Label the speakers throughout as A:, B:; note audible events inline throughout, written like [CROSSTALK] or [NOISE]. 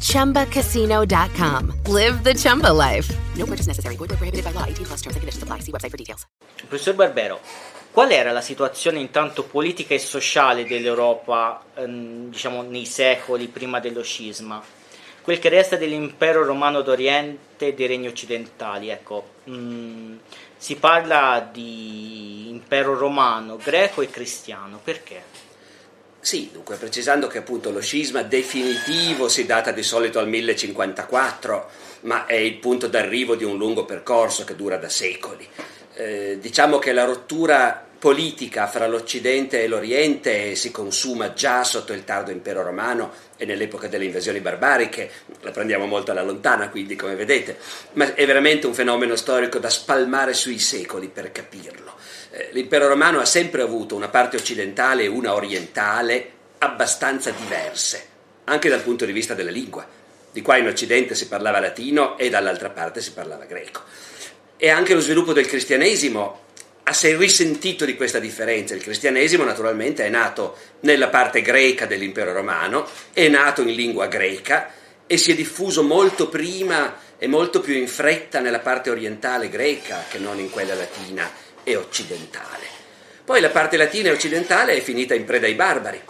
A: ChumbaCasino.com. Live the Chumba life. No purchase necessary. Void prohibited by law. 18 plus terms and conditions apply. See website for details.
B: Professor Barbero, qual era la situazione intanto politica e sociale dell'Europa, ehm, diciamo, nei secoli prima dello scisma? Quel che resta dell'impero romano d'Oriente e dei regni occidentali, ecco. mm, si parla di impero romano, greco e cristiano, perché?
C: Sì, dunque precisando che appunto lo scisma definitivo si data di solito al 1054, ma è il punto d'arrivo di un lungo percorso che dura da secoli. Eh, diciamo che la rottura politica fra l'Occidente e l'Oriente si consuma già sotto il tardo impero romano e nell'epoca delle invasioni barbariche, la prendiamo molto alla lontana quindi come vedete, ma è veramente un fenomeno storico da spalmare sui secoli per capirlo. Eh, L'impero romano ha sempre avuto una parte occidentale e una orientale abbastanza diverse, anche dal punto di vista della lingua. Di qua in Occidente si parlava latino e dall'altra parte si parlava greco. E anche lo sviluppo del cristianesimo ha è risentito di questa differenza. Il cristianesimo naturalmente è nato nella parte greca dell'impero romano, è nato in lingua greca e si è diffuso molto prima e molto più in fretta nella parte orientale greca che non in quella latina e occidentale. Poi la parte latina e occidentale è finita in preda ai barbari.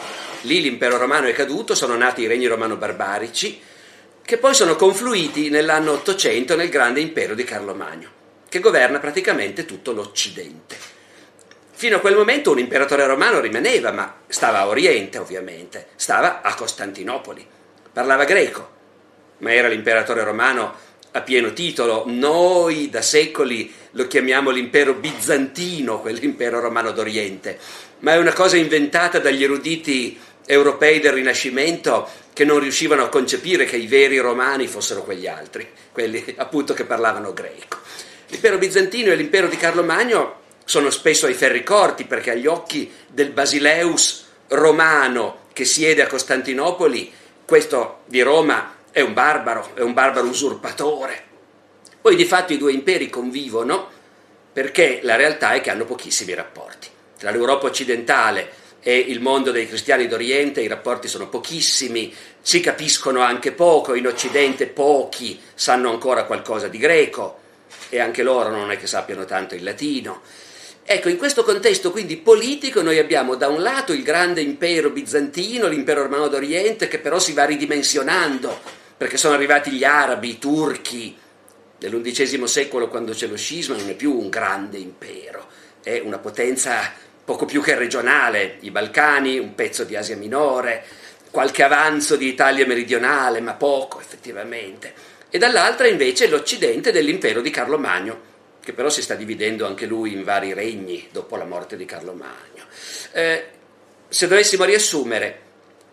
C: Lì l'impero romano è caduto, sono nati i regni romano-barbarici, che poi sono confluiti nell'anno 800 nel grande impero di Carlo Magno, che governa praticamente tutto l'Occidente. Fino a quel momento un imperatore romano rimaneva, ma stava a Oriente ovviamente, stava a Costantinopoli, parlava greco, ma era l'imperatore romano a pieno titolo. Noi da secoli lo chiamiamo l'impero bizantino, quell'impero romano d'Oriente, ma è una cosa inventata dagli eruditi europei del Rinascimento che non riuscivano a concepire che i veri romani fossero quegli altri, quelli appunto che parlavano greco. L'impero bizantino e l'impero di Carlo Magno sono spesso ai ferri corti perché agli occhi del basileus romano che siede a Costantinopoli, questo di Roma è un barbaro, è un barbaro usurpatore. Poi di fatto i due imperi convivono perché la realtà è che hanno pochissimi rapporti. Tra l'Europa occidentale e il mondo dei cristiani d'Oriente i rapporti sono pochissimi, si capiscono anche poco, in Occidente pochi sanno ancora qualcosa di greco e anche loro non è che sappiano tanto il latino. Ecco, in questo contesto quindi politico noi abbiamo da un lato il grande impero bizantino, l'impero romano d'Oriente, che però si va ridimensionando, perché sono arrivati gli arabi, i turchi. Nell'undicesimo secolo, quando c'è lo scisma, non è più un grande impero, è una potenza poco più che regionale, i Balcani, un pezzo di Asia Minore, qualche avanzo di Italia meridionale, ma poco effettivamente. E dall'altra invece l'Occidente dell'impero di Carlo Magno, che però si sta dividendo anche lui in vari regni dopo la morte di Carlo Magno. Eh, se dovessimo riassumere,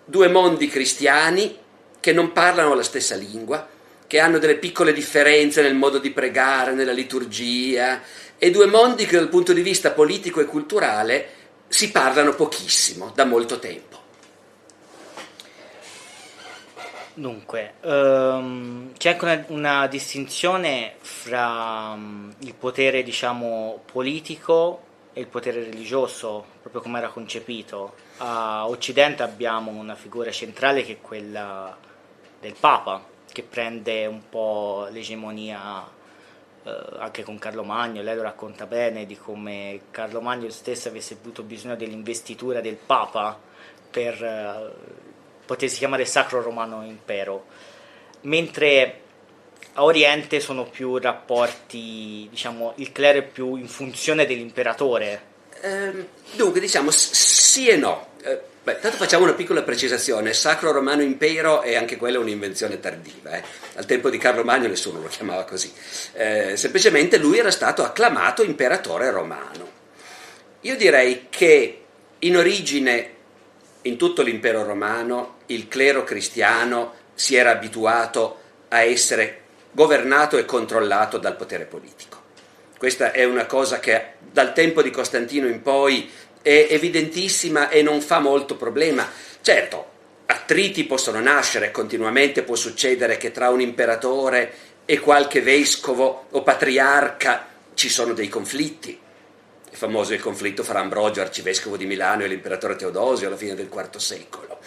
C: due mondi cristiani che non parlano la stessa lingua, che hanno delle piccole differenze nel modo di pregare, nella liturgia, e due mondi che dal punto di vista politico e culturale si parlano pochissimo, da molto tempo.
B: Dunque, ehm, c'è anche una, una distinzione fra mm, il potere, diciamo, politico e il potere religioso, proprio come era concepito. A Occidente abbiamo una figura centrale che è quella del Papa, che prende un po' l'egemonia eh, anche con Carlo Magno. Lei lo racconta bene di come Carlo Magno stesso avesse avuto bisogno dell'investitura del Papa per eh, potersi chiamare Sacro Romano Impero, mentre a Oriente sono più rapporti, diciamo, il clero è più in funzione dell'imperatore.
C: Ehm, dunque, diciamo sì e no. Eh, beh, tanto facciamo una piccola precisazione. Sacro Romano Impero è anche quella un'invenzione tardiva. eh. Al tempo di Carlo Magno nessuno lo chiamava così. Eh, semplicemente lui era stato acclamato imperatore romano. Io direi che in origine, in tutto l'impero romano, il clero cristiano si era abituato a essere governato e controllato dal potere politico. Questa è una cosa che dal tempo di Costantino in poi è evidentissima e non fa molto problema. Certo, attriti possono nascere, continuamente può succedere che tra un imperatore e qualche vescovo o patriarca ci sono dei conflitti. È famoso il conflitto fra Ambrogio, arcivescovo di Milano, e l'imperatore Teodosio alla fine del IV secolo.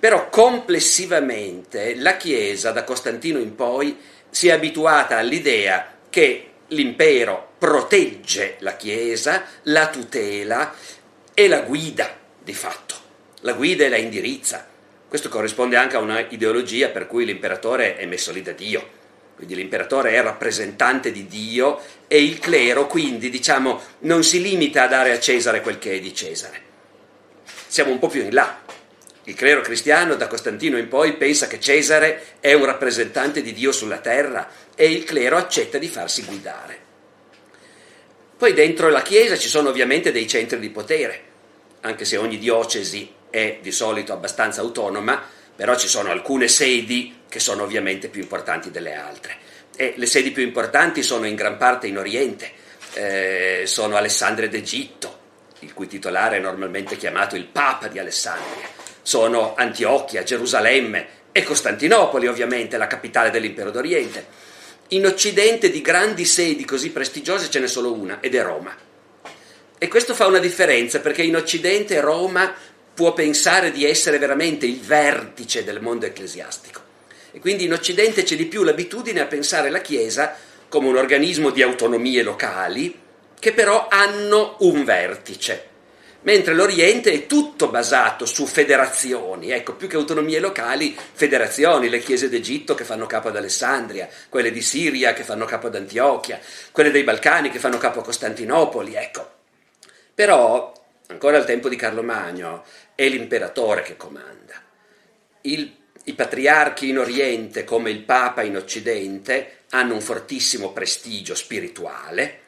C: Però complessivamente la Chiesa, da Costantino in poi, si è abituata all'idea che l'impero protegge la Chiesa, la tutela e la guida di fatto. La guida e la indirizza. Questo corrisponde anche a una ideologia per cui l'imperatore è messo lì da Dio. Quindi l'imperatore è rappresentante di Dio e il clero quindi diciamo non si limita a dare a Cesare quel che è di Cesare. Siamo un po' più in là. Il clero cristiano da Costantino in poi pensa che Cesare è un rappresentante di Dio sulla terra e il clero accetta di farsi guidare. Poi dentro la Chiesa ci sono ovviamente dei centri di potere, anche se ogni diocesi è di solito abbastanza autonoma, però ci sono alcune sedi che sono ovviamente più importanti delle altre. E le sedi più importanti sono in gran parte in Oriente, eh, sono Alessandria d'Egitto, il cui titolare è normalmente chiamato il Papa di Alessandria, sono Antiochia, Gerusalemme e Costantinopoli, ovviamente, la capitale dell'impero d'Oriente. In Occidente di grandi sedi così prestigiose ce n'è solo una, ed è Roma. E questo fa una differenza perché in Occidente Roma può pensare di essere veramente il vertice del mondo ecclesiastico. E quindi in Occidente c'è di più l'abitudine a pensare la Chiesa come un organismo di autonomie locali che però hanno un vertice, mentre l'Oriente è tutto basato su federazioni, ecco, più che autonomie locali, federazioni, le chiese d'Egitto che fanno capo ad Alessandria, quelle di Siria che fanno capo ad Antiochia, quelle dei Balcani che fanno capo a Costantinopoli, ecco. Però, ancora al tempo di Carlo Magno, è l'imperatore che comanda. Il, I patriarchi in Oriente, come il Papa in Occidente, hanno un fortissimo prestigio spirituale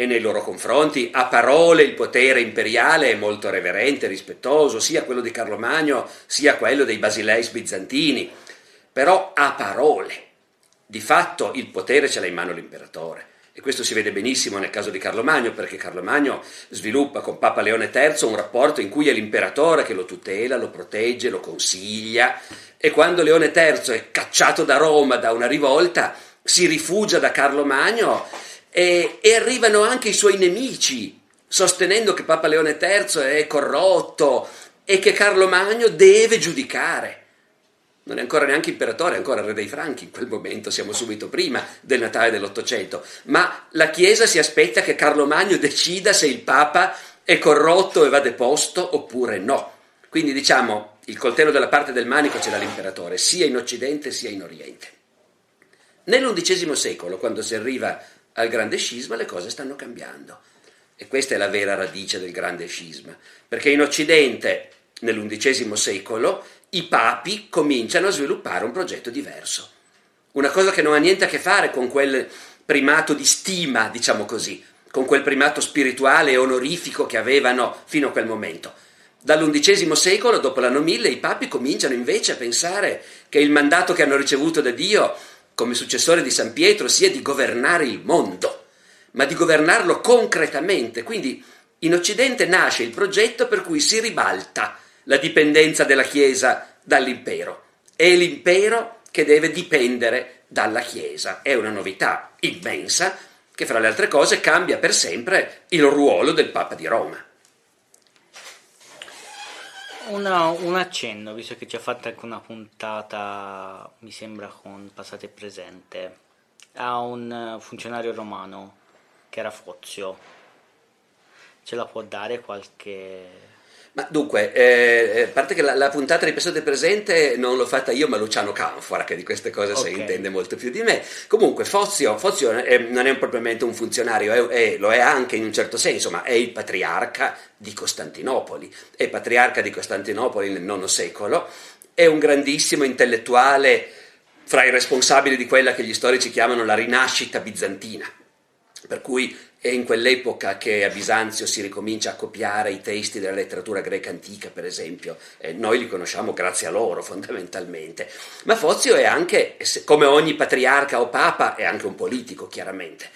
C: e nei loro confronti a parole il potere imperiale è molto reverente e rispettoso, sia quello di Carlo Magno sia quello dei basileis bizantini, però a parole. Di fatto il potere ce l'ha in mano l'imperatore. E questo si vede benissimo nel caso di Carlo Magno, perché Carlo Magno sviluppa con Papa Leone III un rapporto in cui è l'imperatore che lo tutela, lo protegge, lo consiglia, e quando Leone III è cacciato da Roma da una rivolta, si rifugia da Carlo Magno e, e arrivano anche i suoi nemici, sostenendo che Papa Leone III è corrotto e che Carlo Magno deve giudicare non è ancora neanche imperatore, è ancora re dei Franchi in quel momento, siamo subito prima del Natale dell'Ottocento, ma la Chiesa si aspetta che Carlo Magno decida se il Papa è corrotto e va deposto oppure no. Quindi diciamo, il coltello della parte del manico ce l'ha l'imperatore, sia in Occidente sia in Oriente. Nell'undicesimo secolo, quando si arriva al grande scisma, le cose stanno cambiando. E questa è la vera radice del grande scisma, perché in Occidente, nell'undicesimo secolo, i papi cominciano a sviluppare un progetto diverso. Una cosa che non ha niente a che fare con quel primato di stima, diciamo così, con quel primato spirituale e onorifico che avevano fino a quel momento. Dall'undicesimo secolo, dopo l'anno 1000, i papi cominciano invece a pensare che il mandato che hanno ricevuto da Dio come successore di San Pietro sia di governare il mondo, ma di governarlo concretamente. Quindi in Occidente nasce il progetto per cui si ribalta la dipendenza della Chiesa dall'impero. È l'impero che deve dipendere dalla Chiesa. È una novità immensa che fra le altre cose cambia per sempre il ruolo del Papa di Roma.
B: Una, un accenno, visto che ci ha fatto anche una puntata, mi sembra, con passato e presente, a un funzionario romano che era Fozio. Ce la può dare qualche
C: ma dunque, eh, a parte che la, la, puntata di passato e presente non l'ho fatta io, ma Luciano Canfora, che di queste cose okay. si intende molto più di me. Comunque, Fozio, Fozio è, non è propriamente un funzionario, è, è, lo è anche in un certo senso, ma è il patriarca di Costantinopoli. È patriarca di Costantinopoli nel IX secolo, è un grandissimo intellettuale fra i responsabili di quella che gli storici chiamano la rinascita bizantina. Per cui è in quell'epoca che a Bisanzio si ricomincia a copiare i testi della letteratura greca antica, per esempio. Eh, noi li conosciamo grazie a loro, [LAUGHS] fondamentalmente. Ma Fozio è anche, come ogni patriarca o papa, è anche un politico, chiaramente.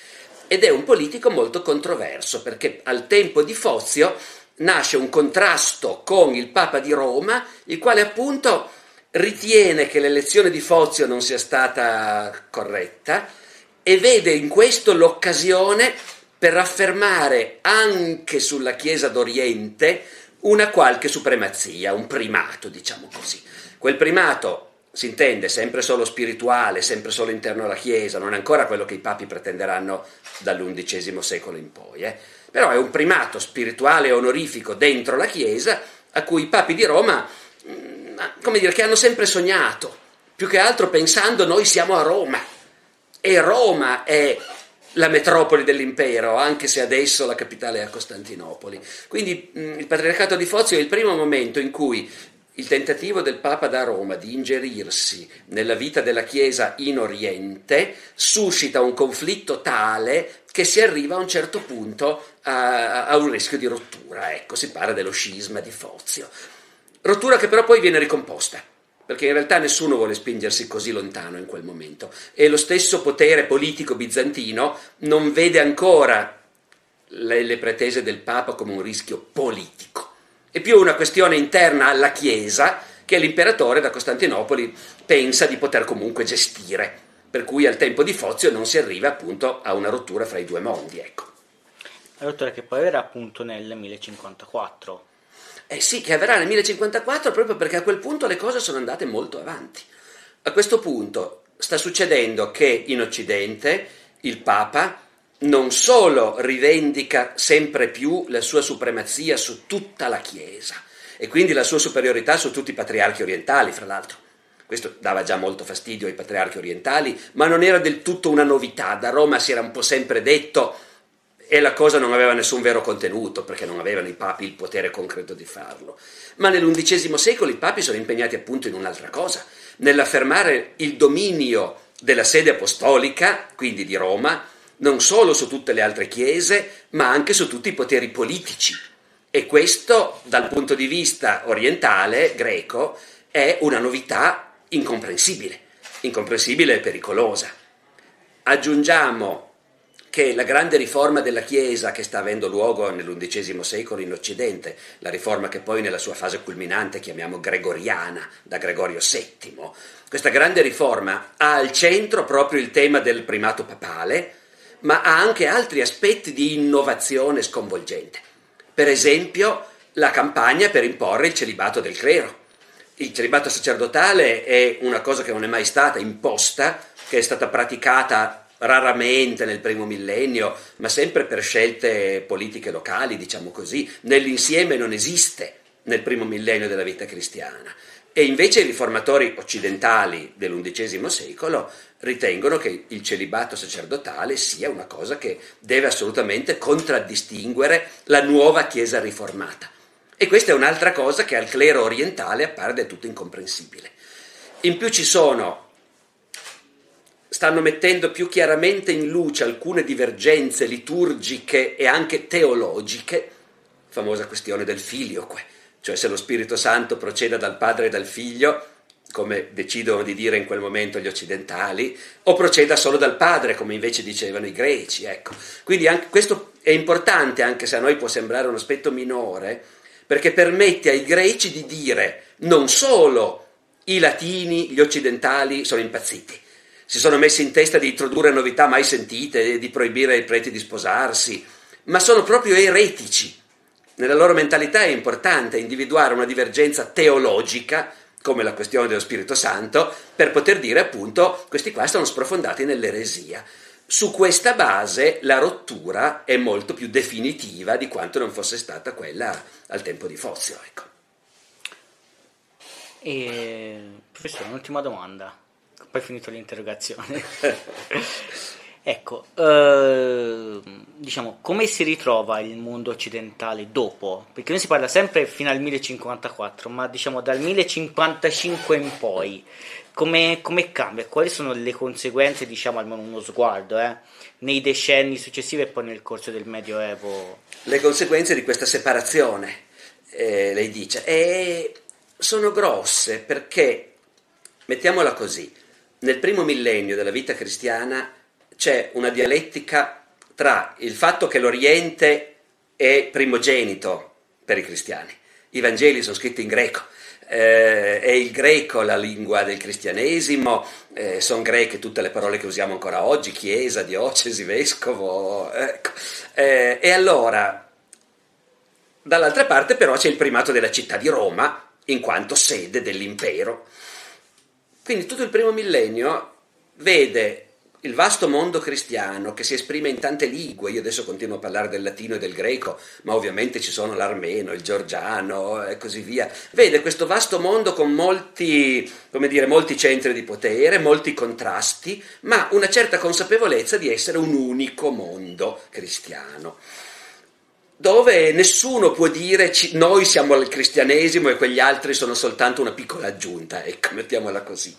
C: ed è un politico molto controverso perché al tempo di Fozio nasce un contrasto con il Papa di Roma, il quale appunto ritiene che l'elezione di Fozio non sia stata corretta e vede in questo l'occasione per affermare anche sulla Chiesa d'Oriente una qualche supremazia, un primato, diciamo così. Quel primato si intende sempre solo spirituale, sempre solo interno alla Chiesa, non è ancora quello che i papi pretenderanno dall'undicesimo secolo in poi, eh? però è un primato spirituale e onorifico dentro la Chiesa a cui i papi di Roma, mm, come dire, che hanno sempre sognato, più che altro pensando noi siamo a Roma e Roma è la metropoli dell'impero, anche se adesso la capitale è a Costantinopoli. Quindi mm, il patriarcato di Fozio è il primo momento in cui il tentativo del Papa da Roma di ingerirsi nella vita della Chiesa in Oriente suscita un conflitto tale che si arriva a un certo punto a, a un rischio di rottura. Ecco, si parla dello scisma di Fozio. Rottura che però poi viene ricomposta perché in realtà nessuno vuole spingersi così lontano in quel momento e lo stesso potere politico bizantino non vede ancora le, le pretese del Papa come un rischio politico è più una questione interna alla Chiesa che l'imperatore da Costantinopoli pensa di poter comunque gestire, per cui al tempo di Fozio non si arriva appunto a una rottura fra i due mondi. Ecco.
B: La rottura che poi avverrà appunto nel 1054.
C: Eh sì, che avverrà nel 1054 proprio perché a quel punto le cose sono andate molto avanti. A questo punto sta succedendo che in Occidente il Papa non solo rivendica sempre più la sua supremazia su tutta la Chiesa e quindi la sua superiorità su tutti i patriarchi orientali, fra l'altro. Questo dava già molto fastidio ai patriarchi orientali, ma non era del tutto una novità. Da Roma si era un po' sempre detto e la cosa non aveva nessun vero contenuto perché non avevano i papi il potere concreto di farlo. Ma nell'undicesimo secolo i papi sono impegnati appunto in un'altra cosa, nell'affermare il dominio della sede apostolica, quindi di Roma, non solo su tutte le altre chiese, ma anche su tutti i poteri politici. E questo, dal punto di vista orientale, greco, è una novità incomprensibile, incomprensibile e pericolosa. Aggiungiamo che la grande riforma della Chiesa che sta avendo luogo nell'undicesimo secolo in Occidente, la riforma che poi nella sua fase culminante chiamiamo gregoriana, da Gregorio VII, questa grande riforma ha al centro proprio il tema del primato papale, ma ha anche altri aspetti di innovazione sconvolgente. Per esempio, la campagna per imporre il celibato del clero. Il celibato sacerdotale è una cosa che non è mai stata imposta, che è stata praticata raramente nel primo millennio, ma sempre per scelte politiche locali, diciamo così. Nell'insieme non esiste nel primo millennio della vita cristiana. E invece i riformatori occidentali dell'undicesimo secolo ritengono che il celibato sacerdotale sia una cosa che deve assolutamente contraddistinguere la nuova Chiesa riformata. E questa è un'altra cosa che al clero orientale appare del tutto incomprensibile. In più ci sono, stanno mettendo più chiaramente in luce alcune divergenze liturgiche e anche teologiche, famosa questione del filioque cioè se lo Spirito Santo proceda dal Padre e dal Figlio, come decidono di dire in quel momento gli occidentali, o proceda solo dal Padre, come invece dicevano i greci. Ecco. Quindi anche, questo è importante, anche se a noi può sembrare un aspetto minore, perché permette ai greci di dire non solo i latini, gli occidentali sono impazziti, si sono messi in testa di introdurre novità mai sentite, di proibire ai preti di sposarsi, ma sono proprio eretici nella loro mentalità è importante individuare una divergenza teologica, come la questione dello Spirito Santo, per poter dire appunto questi qua sono sprofondati nell'eresia. Su questa base la rottura è molto più definitiva di quanto non fosse stata quella al tempo di Fozio. Ecco.
B: E professore, un'ultima domanda, poi finito l'interrogazione. [LAUGHS] Ecco, eh, diciamo, come si ritrova il mondo occidentale dopo? Perché noi si parla sempre fino al 1054, ma diciamo dal 1055 in poi, come, come cambia? Quali sono le conseguenze, diciamo, almeno uno sguardo, eh, nei decenni successivi e poi nel corso del Medioevo?
C: Le conseguenze di questa separazione, eh, lei dice, e sono grosse perché, mettiamola così, nel primo millennio della vita cristiana c'è una dialettica tra il fatto che l'Oriente è primogenito per i cristiani, i Vangeli sono scritti in greco, eh, è il greco la lingua del cristianesimo, eh, sono greche tutte le parole che usiamo ancora oggi, chiesa, diocesi, vescovo, ecco. eh, e allora dall'altra parte però c'è il primato della città di Roma in quanto sede dell'impero. Quindi tutto il primo millennio vede il vasto mondo cristiano che si esprime in tante lingue, io adesso continuo a parlare del latino e del greco, ma ovviamente ci sono l'armeno, il georgiano e così via, vede questo vasto mondo con molti, dire, molti centri di potere, molti contrasti, ma una certa consapevolezza di essere un unico mondo cristiano dove nessuno può dire noi siamo il cristianesimo e quegli altri sono soltanto una piccola aggiunta, ecco, mettiamola così.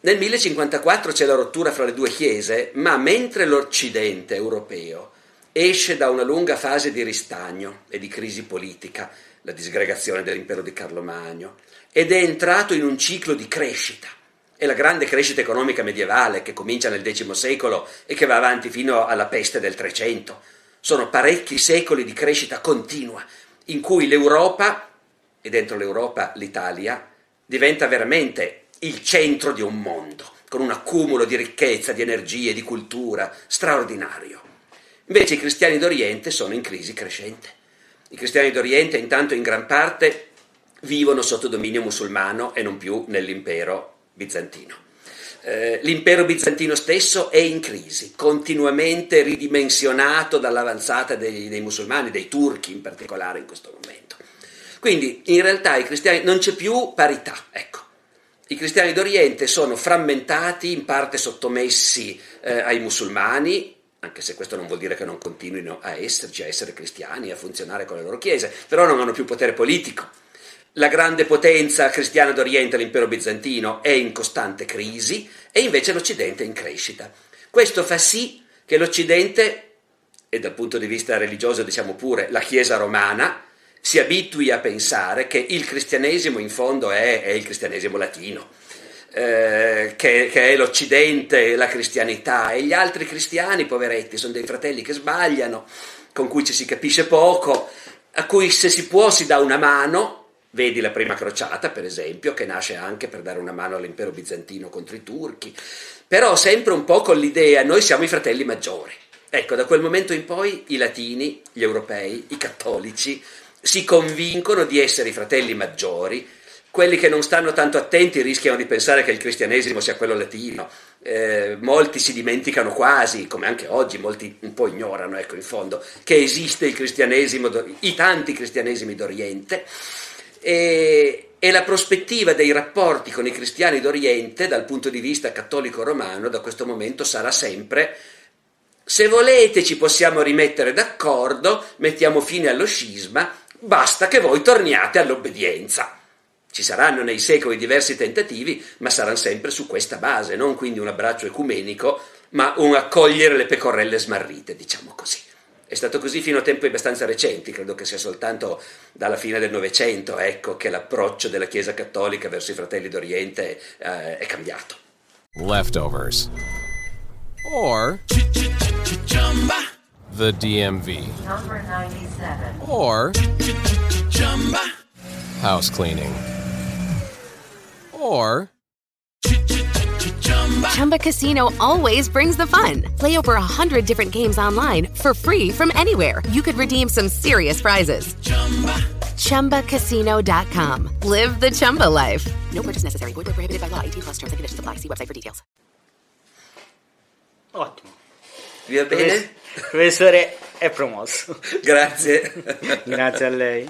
C: Nel 1054 c'è la rottura fra le due chiese, ma mentre l'Occidente europeo esce da una lunga fase di ristagno e di crisi politica, la disgregazione dell'impero di Carlo Magno, ed è entrato in un ciclo di crescita, è la grande crescita economica medievale che comincia nel X secolo e che va avanti fino alla peste del Trecento. Sono parecchi secoli di crescita continua, in cui l'Europa, e dentro l'Europa l'Italia, diventa veramente il centro di un mondo, con un accumulo di ricchezza, di energie, di cultura straordinario. Invece i cristiani d'Oriente sono in crisi crescente. I cristiani d'Oriente intanto in gran parte vivono sotto dominio musulmano e non più nell'impero bizantino. Eh, l'impero bizantino stesso è in crisi, continuamente ridimensionato dall'avanzata dei, dei musulmani, dei turchi in particolare in questo momento. Quindi in realtà i cristiani non c'è più parità, ecco. I cristiani d'Oriente sono frammentati, in parte sottomessi eh, ai musulmani, anche se questo non vuol dire che non continuino a esserci, a essere cristiani, a funzionare con le loro chiese, però non hanno più potere politico. La grande potenza cristiana d'Oriente, l'impero bizantino, è in costante crisi e invece l'Occidente è in crescita. Questo fa sì che l'Occidente, e dal punto di vista religioso diciamo pure la Chiesa romana, si abitui a pensare che il cristianesimo in fondo è, è il cristianesimo latino, eh, che, che, è l'Occidente, la cristianità, e gli altri cristiani, poveretti, sono dei fratelli che sbagliano, con cui ci si capisce poco, a cui se si può si dà una mano, vedi la prima crociata per esempio, che nasce anche per dare una mano all'impero bizantino contro i turchi, però sempre un po' con l'idea noi siamo i fratelli maggiori. Ecco, da quel momento in poi i latini, gli europei, i cattolici, si convincono di essere i fratelli maggiori, quelli che non stanno tanto attenti rischiano di pensare che il cristianesimo sia quello latino, eh, molti si dimenticano quasi, come anche oggi molti un po' ignorano, ecco in fondo, che esiste il cristianesimo, i tanti cristianesimi d'Oriente e, e la prospettiva dei rapporti con i cristiani d'Oriente dal punto di vista cattolico romano da questo momento sarà sempre se volete ci possiamo rimettere d'accordo, mettiamo fine allo scisma, basta che voi torniate all'obbedienza. Ci saranno nei secoli diversi tentativi, ma saranno sempre su questa base, non quindi un abbraccio ecumenico, ma un accogliere le pecorelle smarrite, diciamo così. È stato così fino a tempi abbastanza recenti, credo che sia soltanto dalla fine del Novecento ecco, che l'approccio della Chiesa cattolica verso i fratelli d'Oriente eh, è cambiato.
D: Leftovers. Or the DMV.
E: Number 97.
D: Or house cleaning. Or
A: Chumba Casino always brings the fun. Play over a hundred different games online for free from anywhere. You could redeem some serious prizes. Chumba. ChumbaCasino.com. Live the Chumba life. No purchase necessary. Void where prohibited by law. 18 plus terms and conditions apply. See website for details.
B: Ottimo.
C: Vi va bene?
B: Professore è promosso.
C: Grazie.
B: Grazie a lei.